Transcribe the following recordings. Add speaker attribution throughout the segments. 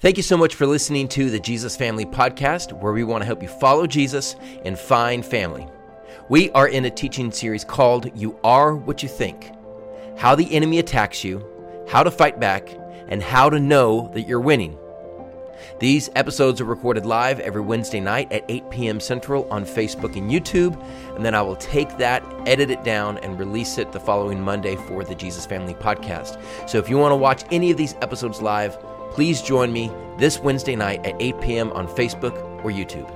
Speaker 1: Thank you so much for listening to the Jesus Family Podcast, where we want to help you follow Jesus and find family. We are in a teaching series called You Are What You Think How the Enemy Attacks You, How to Fight Back, and How to Know That You're Winning. These episodes are recorded live every Wednesday night at 8 p.m. Central on Facebook and YouTube, and then I will take that, edit it down, and release it the following Monday for the Jesus Family Podcast. So if you want to watch any of these episodes live, Please join me this Wednesday night at 8 p.m. on Facebook or YouTube.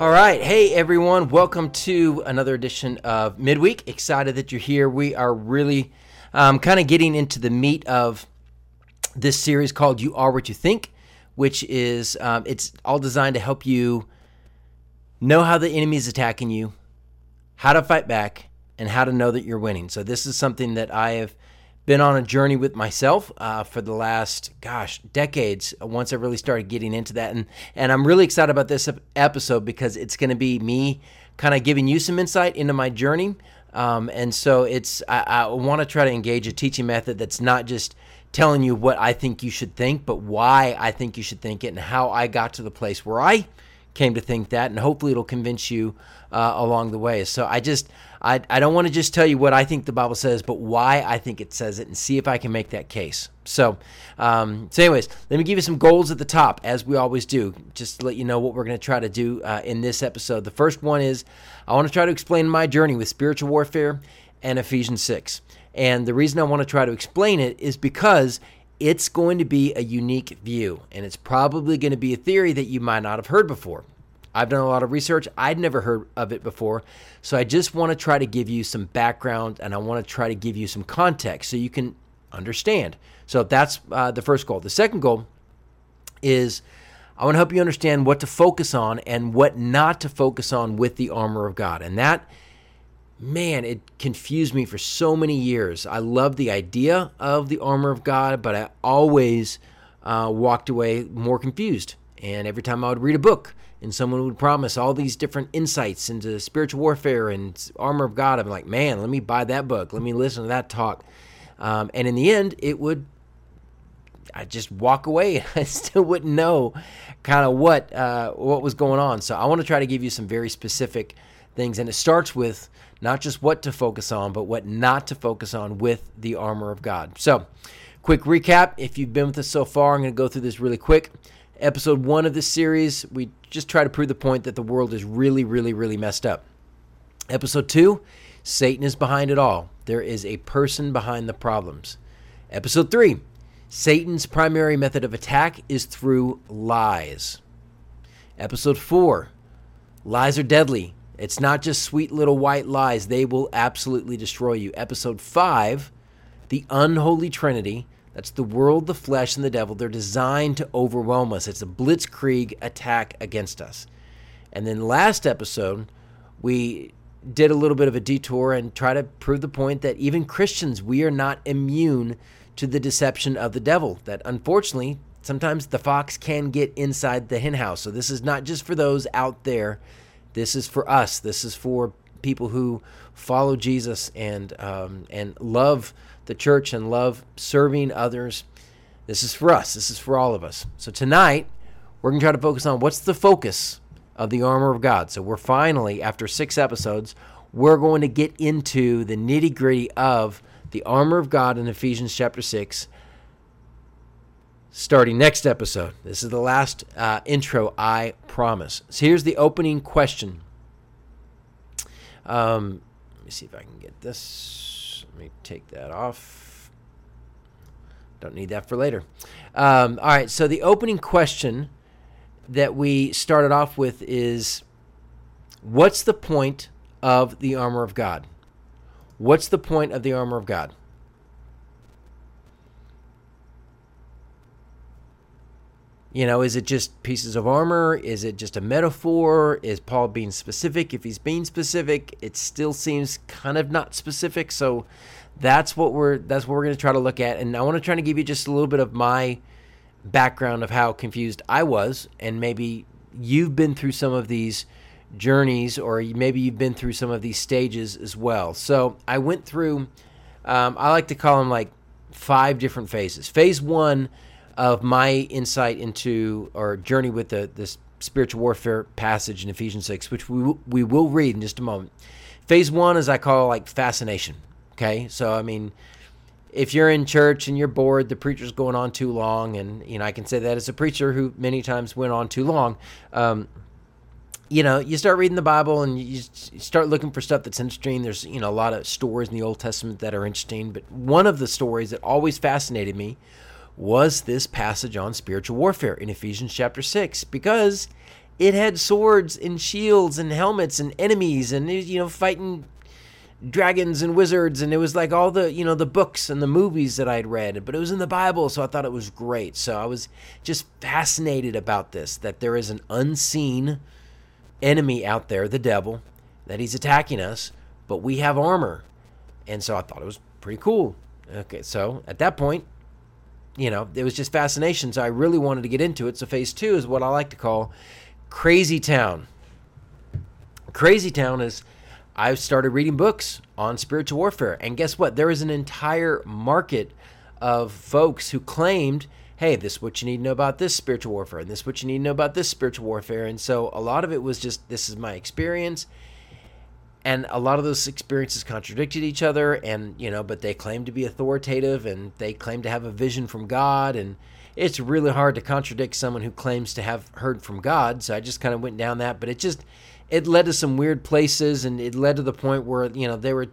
Speaker 1: All right. Hey, everyone. Welcome to another edition of Midweek. Excited that you're here. We are really um, kind of getting into the meat of this series called You Are What You Think, which is um, it's all designed to help you know how the enemy is attacking you, how to fight back, and how to know that you're winning. So, this is something that I have been on a journey with myself uh, for the last gosh decades once i really started getting into that. And and i'm really excited about this episode because it's going to be me kind of giving you some insight into my journey. Um, and so it's i, I want to try to engage a teaching method that's not just telling you what i think you should think but why i think you should think it and how i got to the place where i came to think that, and hopefully it'll convince you uh, along the way. So I just, I, I don't want to just tell you what I think the Bible says, but why I think it says it, and see if I can make that case. So, um, so anyways, let me give you some goals at the top, as we always do, just to let you know what we're going to try to do uh, in this episode. The first one is I want to try to explain my journey with spiritual warfare and Ephesians six. And the reason I want to try to explain it is because it's going to be a unique view, and it's probably going to be a theory that you might not have heard before. I've done a lot of research. I'd never heard of it before. So I just want to try to give you some background and I want to try to give you some context so you can understand. So that's uh, the first goal. The second goal is I want to help you understand what to focus on and what not to focus on with the armor of God. And that man, it confused me for so many years. I loved the idea of the armor of God, but I always uh, walked away more confused. And every time I would read a book and someone would promise all these different insights into spiritual warfare and armor of God, I'm like, man, let me buy that book. Let me listen to that talk. Um, and in the end, it would, I just walk away. I still wouldn't know kind of what uh, what was going on. So I want to try to give you some very specific things, and it starts with not just what to focus on, but what not to focus on with the armor of God. So, quick recap if you've been with us so far, I'm going to go through this really quick. Episode one of this series, we just try to prove the point that the world is really, really, really messed up. Episode two, Satan is behind it all. There is a person behind the problems. Episode three, Satan's primary method of attack is through lies. Episode four, lies are deadly. It's not just sweet little white lies, they will absolutely destroy you. Episode 5 The Unholy Trinity. That's the world, the flesh, and the devil. They're designed to overwhelm us. It's a blitzkrieg attack against us. And then last episode, we did a little bit of a detour and try to prove the point that even Christians, we are not immune to the deception of the devil. That unfortunately, sometimes the fox can get inside the henhouse. So this is not just for those out there this is for us. This is for people who follow Jesus and um, and love the church and love serving others. This is for us. This is for all of us. So tonight we're going to try to focus on what's the focus of the armor of God. So we're finally after six episodes, we're going to get into the nitty gritty of the armor of God in Ephesians chapter six. Starting next episode. This is the last uh, intro, I promise. So here's the opening question. Um, let me see if I can get this. Let me take that off. Don't need that for later. Um, all right, so the opening question that we started off with is What's the point of the armor of God? What's the point of the armor of God? You know, is it just pieces of armor? Is it just a metaphor? Is Paul being specific? If he's being specific, it still seems kind of not specific. So that's what we're that's what we're going to try to look at. And I want to try to give you just a little bit of my background of how confused I was, and maybe you've been through some of these journeys, or maybe you've been through some of these stages as well. So I went through. Um, I like to call them like five different phases. Phase one of my insight into or journey with the this spiritual warfare passage in Ephesians 6, which we, we will read in just a moment. Phase one is I call like fascination. Okay. So, I mean, if you're in church and you're bored, the preacher's going on too long, and, you know, I can say that as a preacher who many times went on too long. Um, you know, you start reading the Bible and you start looking for stuff that's interesting. There's, you know, a lot of stories in the Old Testament that are interesting, but one of the stories that always fascinated me was this passage on spiritual warfare in Ephesians chapter 6 because it had swords and shields and helmets and enemies and you know fighting dragons and wizards. And it was like all the you know the books and the movies that I'd read but it was in the Bible so I thought it was great. So I was just fascinated about this that there is an unseen enemy out there the devil that he's attacking us but we have armor. And so I thought it was pretty cool. Okay so at that point you know, it was just fascination. So I really wanted to get into it. So phase two is what I like to call Crazy Town. Crazy Town is I've started reading books on spiritual warfare. And guess what? There is an entire market of folks who claimed, hey, this is what you need to know about this spiritual warfare, and this is what you need to know about this spiritual warfare. And so a lot of it was just, this is my experience and a lot of those experiences contradicted each other and you know but they claim to be authoritative and they claim to have a vision from god. And it's really hard to contradict someone who claims to have heard from god. So i just kind of went down that but it just it led to some weird places and it led to the point where you know they were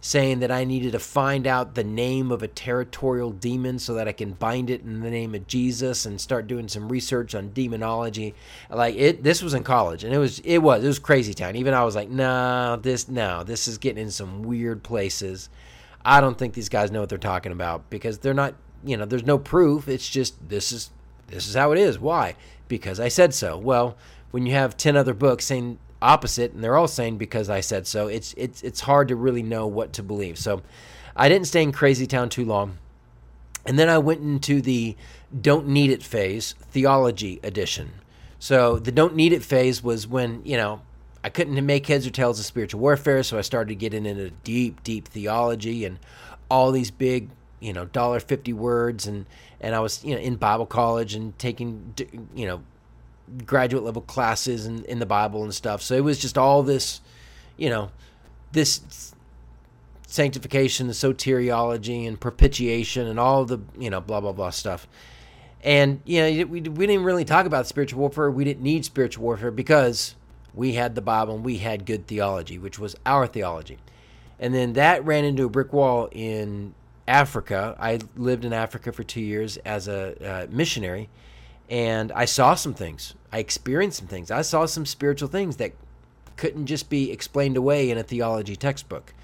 Speaker 1: saying that I needed to find out the name of a territorial demon so that I can bind it in the name of Jesus and start doing some research on demonology. Like it this was in college and it was it was it was crazy town. Even I was like, "No, this no, this is getting in some weird places." I don't think these guys know what they're talking about because they're not, you know, there's no proof. It's just this is this is how it is. Why? Because I said so. Well, when you have 10 other books saying opposite, and they're all saying because I said so. It's it's it's hard to really know what to believe. So I didn't stay in Crazy Town too long, and then I went into the don't need it phase, theology edition. So the don't need it phase was when you know I couldn't make heads or tails of spiritual warfare, so I started getting into deep, deep theology and all these big, you know, dollar fifty words, and and I was you know in Bible college and taking you know graduate level classes in, in the Bible and stuff. So it was just all this, you know, this sanctification, the soteriology, and propitiation, and all the you know blah blah blah stuff. And you know, we we didn't really talk about spiritual warfare. We didn't need spiritual warfare because we had the Bible and we had good theology, which was our theology. And then that ran into a brick wall in Africa. I lived in Africa for two years as a uh, missionary and I saw some things. I experienced some things. I saw some spiritual things that couldn't just be explained away in a theology textbook.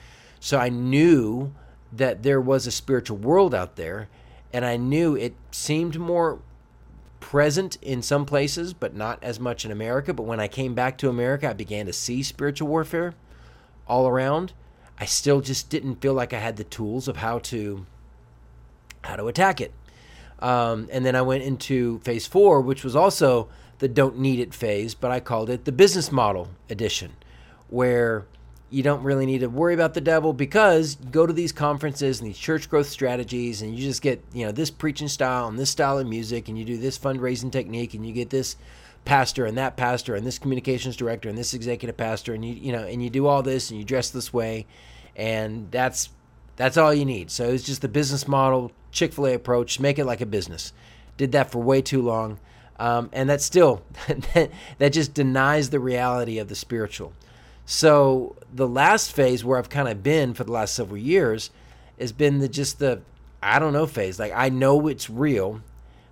Speaker 1: So I knew that there was a spiritual world out there, and I knew it seemed more present in some places, but not as much in America. But when I came back to America, I began to see spiritual warfare all around. I still just didn't feel like I had the tools of how to how to attack it. Um, and then I went into phase four, which was also the don't need it phase, but I called it the business model edition, where you don't really need to worry about the devil because you go to these conferences and these church growth strategies and you just get, you know, this preaching style and this style of music and you do this fundraising technique and you get this pastor and that pastor and this communications director and this executive pastor and you you know and you do all this and you dress this way. And that's that's all you need. So it's just the business model Chick fil A approach, make it like a business. Did that for way too long. Um, and that still, that just denies the reality of the spiritual. So the last phase where I've kind of been for the last several years has been the just the I don't know phase. Like I know it's real,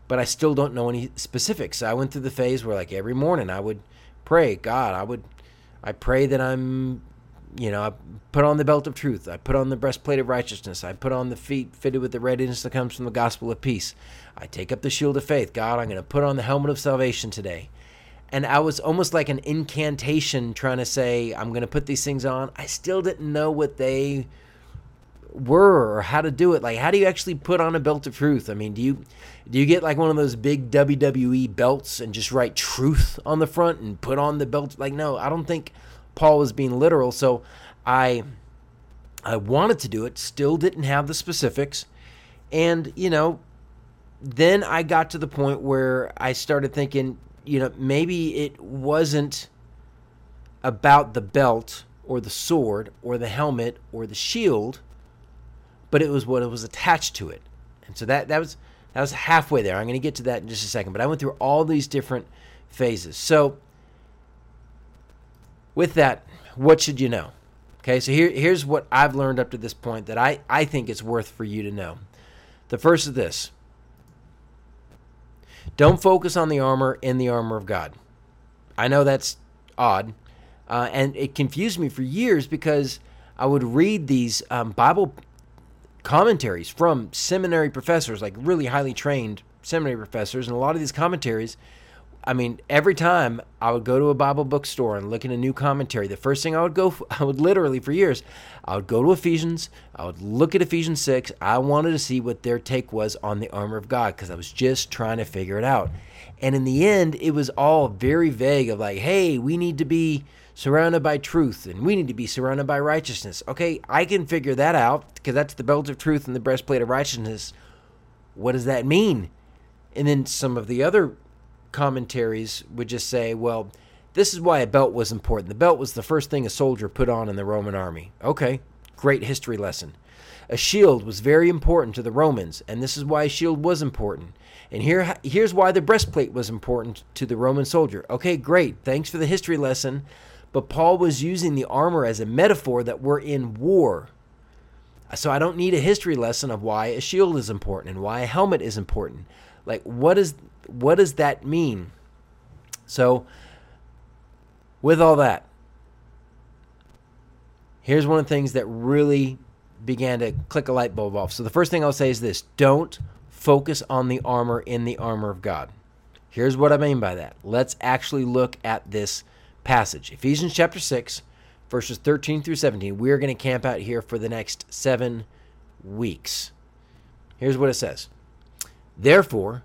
Speaker 1: but I still don't know any specifics. I went through the phase where like every morning I would pray, God, I would I pray that I'm you know, I put on the belt of truth. I put on the breastplate of righteousness. I put on the feet fitted with the readiness that comes from the gospel of peace. I take up the shield of faith. God, I'm going to put on the helmet of salvation today. And I was almost like an incantation trying to say, I'm going to put these things on. I still didn't know what they were or how to do it. Like, how do you actually put on a belt of truth? I mean, do you do you get like one of those big WWE belts and just write truth on the front and put on the belt? Like, no, I don't think Paul was being literal. So I I wanted to do it, still didn't have the specifics. And, you know, then I got to the point where I started thinking, you know, maybe it wasn't about the belt or the sword or the helmet or the shield, but it was what was attached to it. And so that that was that was halfway there. I'm going to get to that in just a second, but I went through all these different phases. So with that, what should you know? Okay, so here, here's what I've learned up to this point that I, I think it's worth for you to know. The first is this don't focus on the armor in the armor of God. I know that's odd, uh, and it confused me for years because I would read these um, Bible commentaries from seminary professors, like really highly trained seminary professors, and a lot of these commentaries. I mean, every time I would go to a Bible bookstore and look at a new commentary, the first thing I would go, I would literally for years, I would go to Ephesians, I would look at Ephesians 6. I wanted to see what their take was on the armor of God because I was just trying to figure it out. And in the end, it was all very vague of like, hey, we need to be surrounded by truth and we need to be surrounded by righteousness. Okay, I can figure that out because that's the belt of truth and the breastplate of righteousness. What does that mean? And then some of the other commentaries would just say, well, this is why a belt was important. The belt was the first thing a soldier put on in the Roman army. Okay, great history lesson. A shield was very important to the Romans, and this is why a shield was important. And here, here's why the breastplate was important to the Roman soldier. Okay, great. Thanks for the history lesson but Paul was using the armor as a metaphor that we're in war. So I don't need a history lesson of why a shield is important and why a helmet is important. Like what is what does that mean? So with all that, here's one of the things that really began to click a light bulb off. So the first thing I'll say is this, don't focus on the armor in the armor of God. Here's what I mean by that. Let's actually look at this passage Ephesians chapter 6, verses 13 through 17. We are going to camp out here for the next seven weeks. Here's what it says Therefore,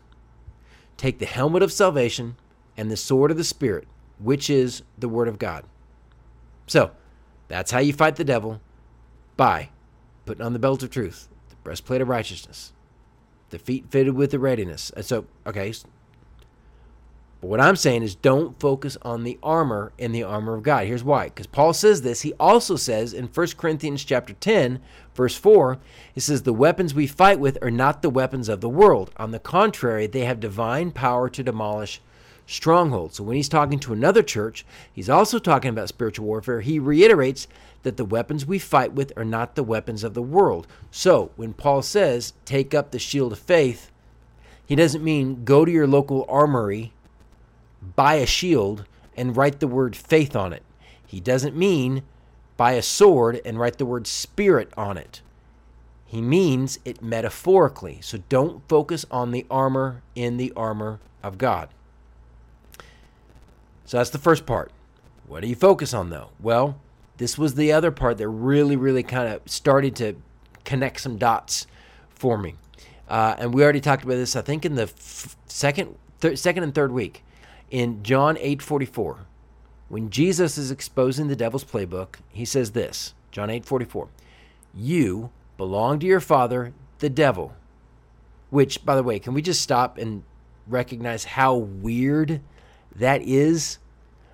Speaker 1: Take the helmet of salvation and the sword of the Spirit, which is the Word of God. So, that's how you fight the devil by putting on the belt of truth, the breastplate of righteousness, the feet fitted with the readiness. And so, okay, but what I'm saying is don't focus on the armor in the armor of God. Here's why. Because Paul says this. He also says in 1 Corinthians chapter 10, verse 4, he says, The weapons we fight with are not the weapons of the world. On the contrary, they have divine power to demolish strongholds. So when he's talking to another church, he's also talking about spiritual warfare. He reiterates that the weapons we fight with are not the weapons of the world. So when Paul says, take up the shield of faith, he doesn't mean go to your local armory buy a shield and write the word faith on it. He doesn't mean buy a sword and write the word spirit on it. He means it metaphorically. So don't focus on the armor in the armor of God. So that's the first part. What do you focus on though? Well, this was the other part that really, really kind of started to connect some dots for me. Uh, and we already talked about this, I think, in the f- second, th- second and third week in John 8:44, when Jesus is exposing the devil's playbook, he says this, John 8:44, "You belong to your father, the devil." Which, by the way, can we just stop and recognize how weird that is?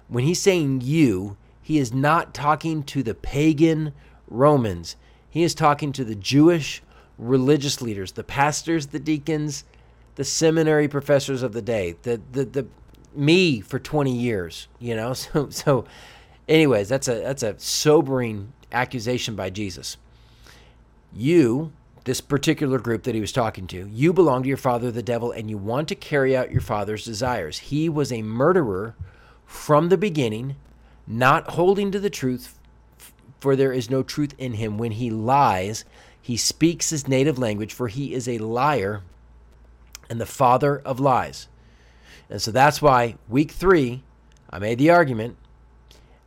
Speaker 1: When he's saying you, he is not talking to the pagan Romans. He is talking to the Jewish religious leaders, the pastors, the deacons, the seminary professors of the day, the the the me for 20 years, you know? So so anyways, that's a that's a sobering accusation by Jesus. You, this particular group that he was talking to, you belong to your father the devil and you want to carry out your father's desires. He was a murderer from the beginning, not holding to the truth, for there is no truth in him. When he lies, he speaks his native language, for he is a liar and the father of lies. And so that's why week three, I made the argument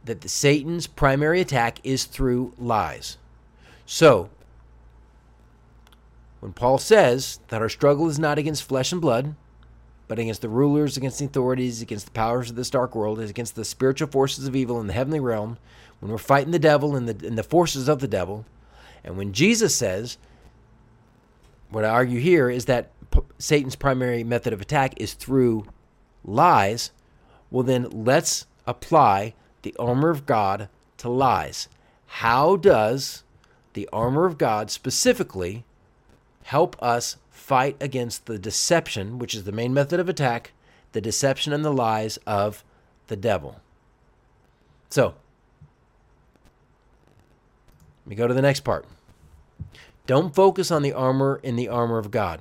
Speaker 1: that the Satan's primary attack is through lies. So, when Paul says that our struggle is not against flesh and blood, but against the rulers, against the authorities, against the powers of this dark world, against the spiritual forces of evil in the heavenly realm, when we're fighting the devil and the, and the forces of the devil, and when Jesus says, what I argue here is that Satan's primary method of attack is through lies, well, then let's apply the armor of God to lies. How does the armor of God specifically help us fight against the deception, which is the main method of attack, the deception and the lies of the devil? So, let me go to the next part. Don't focus on the armor in the armor of God.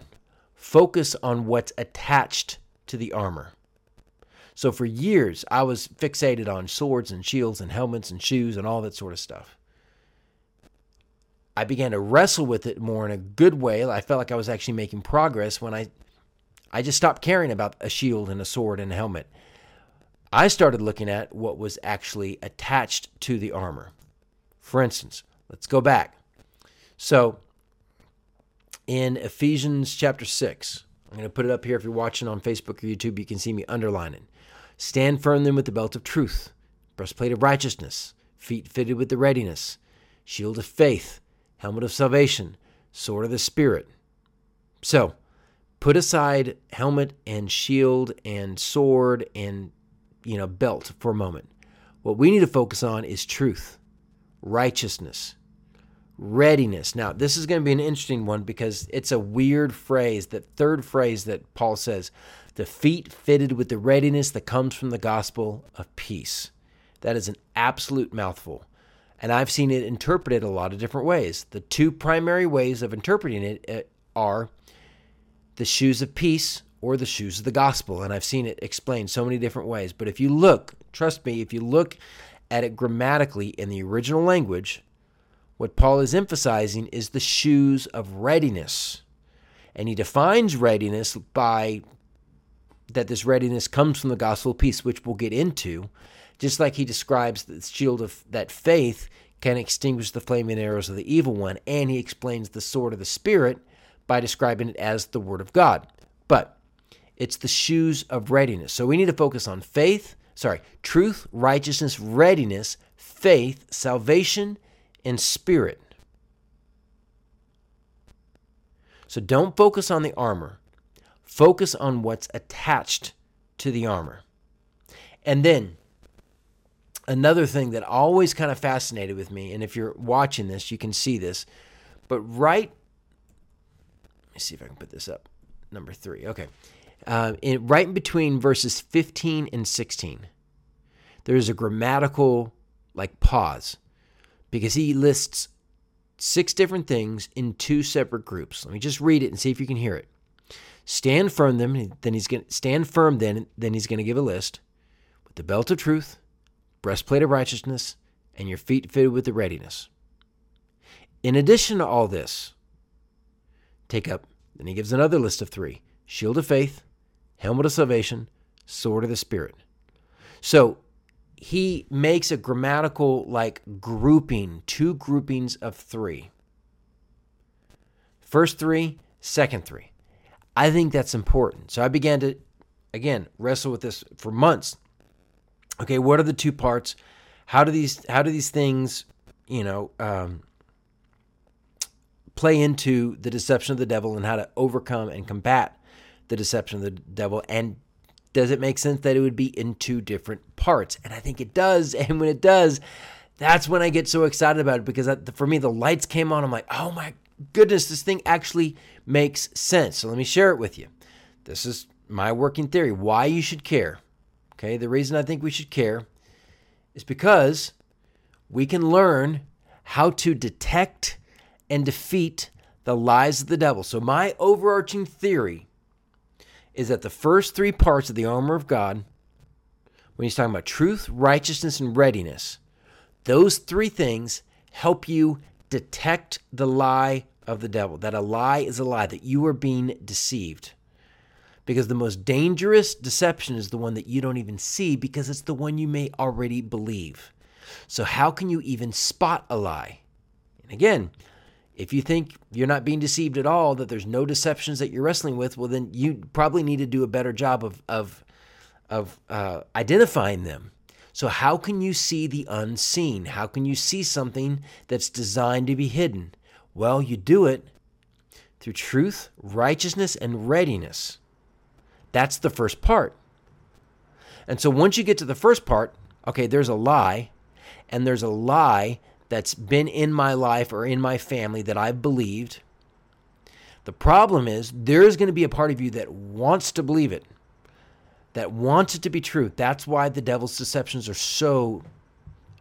Speaker 1: Focus on what's attached to the armor. So for years, I was fixated on swords and shields and helmets and shoes and all that sort of stuff. I began to wrestle with it more in a good way. I felt like I was actually making progress when I I just stopped caring about a shield and a sword and a helmet. I started looking at what was actually attached to the armor. For instance, let's go back. So, in Ephesians chapter 6, I'm going to put it up here if you're watching on Facebook or YouTube, you can see me underlining. Stand firm then with the belt of truth, breastplate of righteousness, feet fitted with the readiness, shield of faith, helmet of salvation, sword of the Spirit. So, put aside helmet and shield and sword and you know belt for a moment. What we need to focus on is truth, righteousness, readiness. Now, this is going to be an interesting one because it's a weird phrase, that third phrase that Paul says, the feet fitted with the readiness that comes from the gospel of peace. That is an absolute mouthful. And I've seen it interpreted a lot of different ways. The two primary ways of interpreting it eh, are the shoes of peace or the shoes of the gospel. And I've seen it explained so many different ways. But if you look, trust me, if you look at it grammatically in the original language, what Paul is emphasizing is the shoes of readiness. And he defines readiness by that this readiness comes from the gospel of peace, which we'll get into, just like he describes the shield of that faith can extinguish the flaming arrows of the evil one, and he explains the sword of the Spirit by describing it as the Word of God. But it's the shoes of readiness. So we need to focus on faith, sorry, truth, righteousness, readiness, faith, salvation, and spirit. So don't focus on the armor. Focus on what's attached to the armor. And then another thing that always kind of fascinated with me, and if you're watching this, you can see this, but right, let me see if I can put this up. Number three. Okay. Uh, in, right in between verses 15 and 16, there's a grammatical like pause because he lists six different things in two separate groups. Let me just read it and see if you can hear it. Stand firm then, then he's going to stand firm then, then he's going to give a list with the belt of truth, breastplate of righteousness, and your feet fitted with the readiness. In addition to all this, take up, then he gives another list of three shield of faith, helmet of salvation, sword of the Spirit. So he makes a grammatical like grouping, two groupings of three. First three, second three. I think that's important. So I began to, again, wrestle with this for months. Okay, what are the two parts? How do these how do these things, you know, um, play into the deception of the devil and how to overcome and combat the deception of the devil? And does it make sense that it would be in two different parts? And I think it does. And when it does, that's when I get so excited about it because for me, the lights came on. I'm like, oh my goodness, this thing actually makes sense. So let me share it with you. This is my working theory why you should care. Okay, the reason I think we should care is because we can learn how to detect and defeat the lies of the devil. So, my overarching theory is that the first three parts of the armor of God, when he's talking about truth, righteousness, and readiness, those three things help you detect the lie of the devil, that a lie is a lie, that you are being deceived. Because the most dangerous deception is the one that you don't even see because it's the one you may already believe. So, how can you even spot a lie? And again, if you think you're not being deceived at all, that there's no deceptions that you're wrestling with, well, then you probably need to do a better job of, of, of uh, identifying them. So, how can you see the unseen? How can you see something that's designed to be hidden? Well, you do it through truth, righteousness, and readiness. That's the first part. And so once you get to the first part, okay, there's a lie, and there's a lie that's been in my life or in my family that I've believed. The problem is there's going to be a part of you that wants to believe it, that wants it to be true. That's why the devil's deceptions are so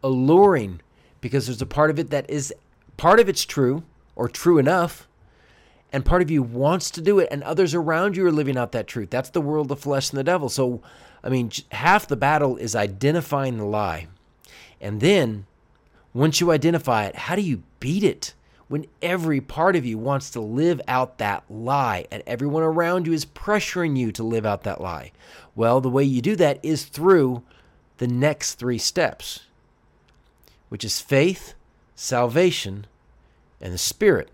Speaker 1: alluring because there's a part of it that is part of it's true or true enough and part of you wants to do it and others around you are living out that truth that's the world of flesh and the devil so i mean half the battle is identifying the lie and then once you identify it how do you beat it when every part of you wants to live out that lie and everyone around you is pressuring you to live out that lie well the way you do that is through the next three steps which is faith salvation and the spirit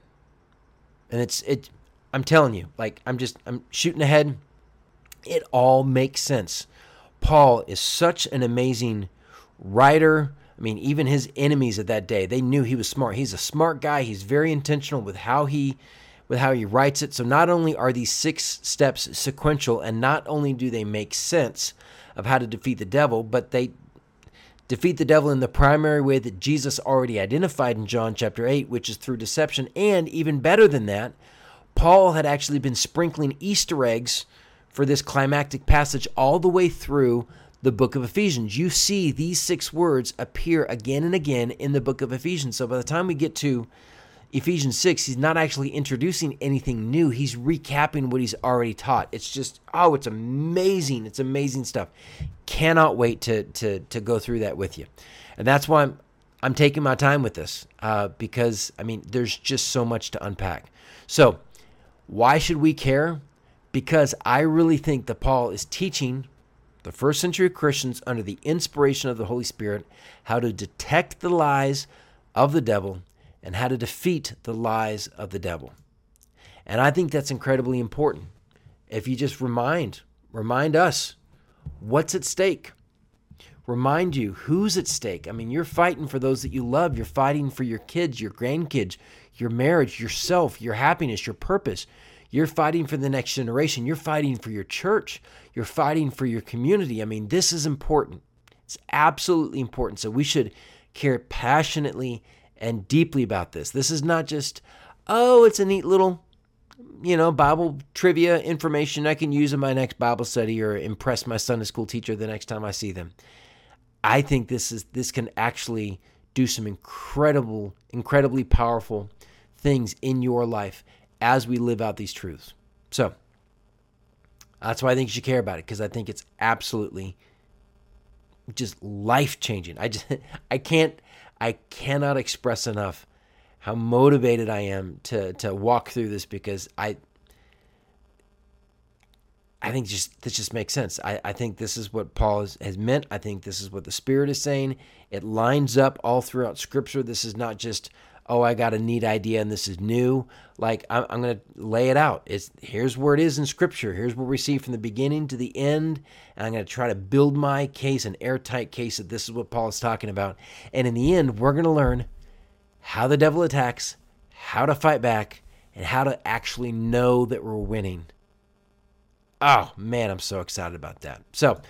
Speaker 1: and it's it I'm telling you, like I'm just I'm shooting ahead. It all makes sense. Paul is such an amazing writer. I mean, even his enemies at that day, they knew he was smart. He's a smart guy. He's very intentional with how he with how he writes it. So not only are these six steps sequential and not only do they make sense of how to defeat the devil, but they defeat the devil in the primary way that Jesus already identified in John chapter 8, which is through deception. And even better than that, Paul had actually been sprinkling Easter eggs for this climactic passage all the way through the book of Ephesians. You see these six words appear again and again in the book of Ephesians. So by the time we get to Ephesians 6, he's not actually introducing anything new. He's recapping what he's already taught. It's just, oh, it's amazing. It's amazing stuff. Cannot wait to, to, to go through that with you. And that's why I'm, I'm taking my time with this uh, because, I mean, there's just so much to unpack. So, why should we care? Because I really think that Paul is teaching the first century Christians under the inspiration of the Holy Spirit how to detect the lies of the devil and how to defeat the lies of the devil. And I think that's incredibly important. If you just remind, remind us what's at stake. Remind you who's at stake. I mean, you're fighting for those that you love. You're fighting for your kids, your grandkids, your marriage, yourself, your happiness, your purpose. You're fighting for the next generation. You're fighting for your church. You're fighting for your community. I mean, this is important. It's absolutely important. So we should care passionately and deeply about this. This is not just, oh, it's a neat little, you know, Bible trivia information I can use in my next Bible study or impress my Sunday school teacher the next time I see them. I think this is this can actually do some incredible, incredibly powerful things in your life as we live out these truths. So that's why I think you should care about it because I think it's absolutely just life changing. I just I can't I cannot express enough how motivated I am to to walk through this because I I think just this just makes sense. I, I think this is what Paul has, has meant. I think this is what the Spirit is saying. It lines up all throughout Scripture. This is not just oh I got a neat idea and this is new. Like I'm, I'm going to lay it out. It's here's where it is in Scripture. Here's what we see from the beginning to the end. And I'm going to try to build my case, an airtight case that this is what Paul is talking about. And in the end, we're going to learn how the devil attacks, how to fight back, and how to actually know that we're winning. Oh man, I'm so excited about that. So, all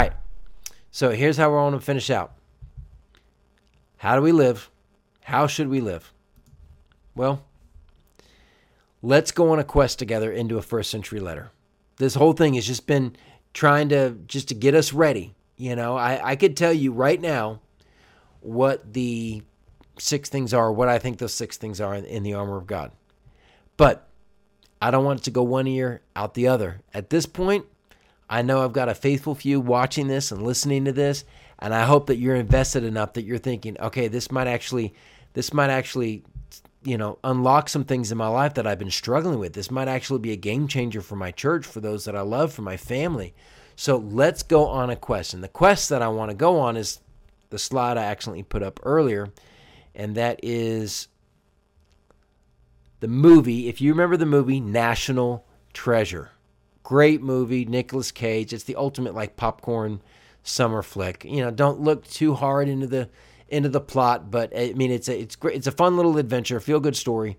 Speaker 1: right. So here's how we're going to finish out. How do we live? How should we live? Well, let's go on a quest together into a first century letter. This whole thing has just been trying to just to get us ready. You know, I, I could tell you right now what the six things are, what I think those six things are in, the armor of God. But I don't want it to go one ear out the other. At this point, I know I've got a faithful few watching this and listening to this, and I hope that you're invested enough that you're thinking, okay, this might actually, this might actually you know, unlock some things in my life that I've been struggling with. This might actually be a game changer for my church, for those that I love, for my family. So let's go on a quest. And the quest that I want to go on is the slide I accidentally put up earlier, and that is the movie. If you remember the movie National Treasure, great movie, Nicolas Cage. It's the ultimate like popcorn summer flick. You know, don't look too hard into the into the plot, but I mean it's a it's great. It's a fun little adventure, feel good story,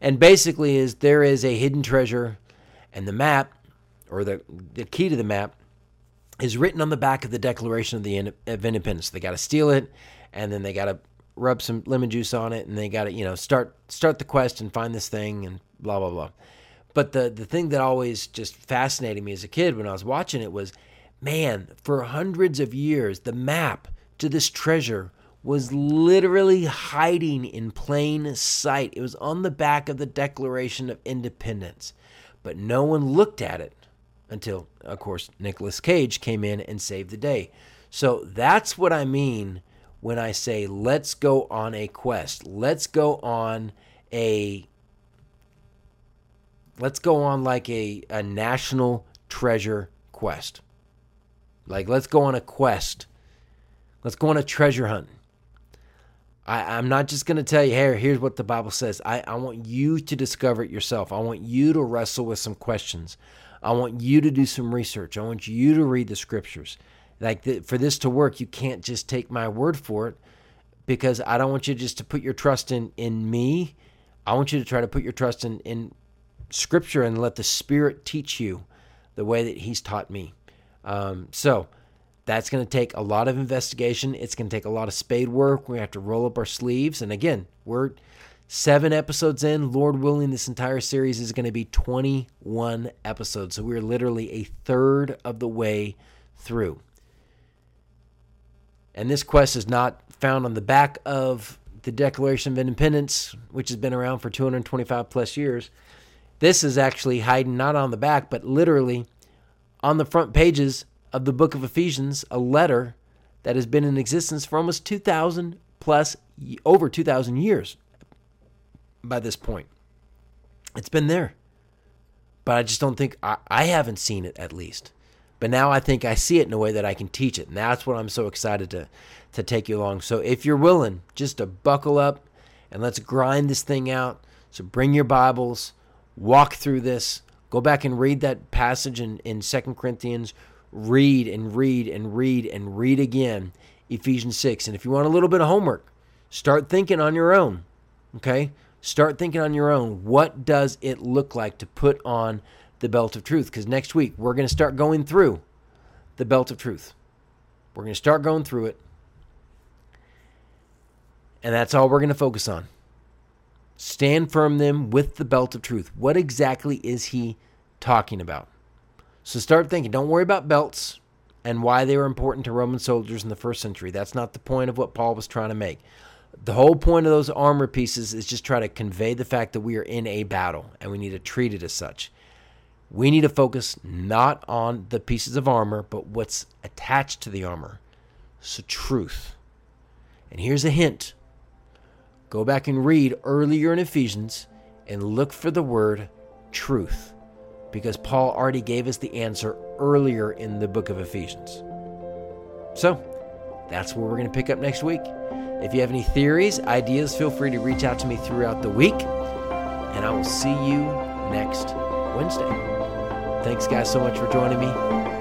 Speaker 1: and basically is there is a hidden treasure, and the map or the the key to the map is written on the back of the Declaration of the of Independence. They got to steal it, and then they got to rub some lemon juice on it, and they got to you know start start the quest and find this thing and blah blah blah. But the the thing that always just fascinated me as a kid when I was watching it was, man, for hundreds of years the map to this treasure was literally hiding in plain sight. It was on the back of the Declaration of Independence, but no one looked at it until, of course, Nicolas Cage came in and saved the day. So that's what I mean when I say let's go on a quest. Let's go on a let's go on like a, a national treasure quest. Like let's go on a quest. Let's go on a treasure hunt. I, I'm not just going to tell you, hey, here's what the Bible says. I, I want you to discover it yourself. I want you to wrestle with some questions. I want you to do some research. I want you to read the scriptures. Like the, for this to work, you can't just take my word for it because I don't want you just to put your trust in in me. I want you to try to put your trust in in scripture and let the Spirit teach you the way that He's taught me. Um, so that's going to take a lot of investigation. It's going to take a lot of spade work. We have to roll up our sleeves. And again, we're seven episodes in. Lord willing, this entire series is going to be 21 episodes. So we're literally a third of the way through. And this quest is not found on the back of the Declaration of Independence, which has been around for 225 plus years. This is actually hiding not on the back, but literally on the front pages of the book of Ephesians, a letter that has been in existence for almost 2,000 plus, over 2,000 years by this point. It's been there. But I just don't think, I, I haven't seen it at least. But now I think I see it in a way that I can teach it. And that's what I'm so excited to, to take you along. So if you're willing, just to buckle up and let's grind this thing out. So bring your Bibles, walk through this, go back and read that passage in, in 2 Corinthians, read and read and read and read again Ephesians 6. And if you want a little bit of homework, start thinking on your own. Okay? Start thinking on your own. What does it look like to put on the belt of truth? Because next week we're going to start going through the belt of truth. We're going to start going through it. And that's all we're going to focus on. Stand firm then with the belt of truth. What exactly is he talking about? So start thinking. Don't worry about belts and why they were important to Roman soldiers in the first century. That's not the point of what Paul was trying to make. The whole point of those armor pieces is just try to convey the fact that we are in a battle and we need to treat it as such. We need to focus not on the pieces of armor, but what's attached to the armor. So, truth. And here's a hint go back and read earlier in Ephesians and look for the word truth because Paul already gave us the answer earlier in the book of Ephesians. So, that's where we're going to pick up next week. If you have any theories, ideas, feel free to reach out to me throughout the week. And I will see you next Wednesday. Thanks, guys, so much for joining me.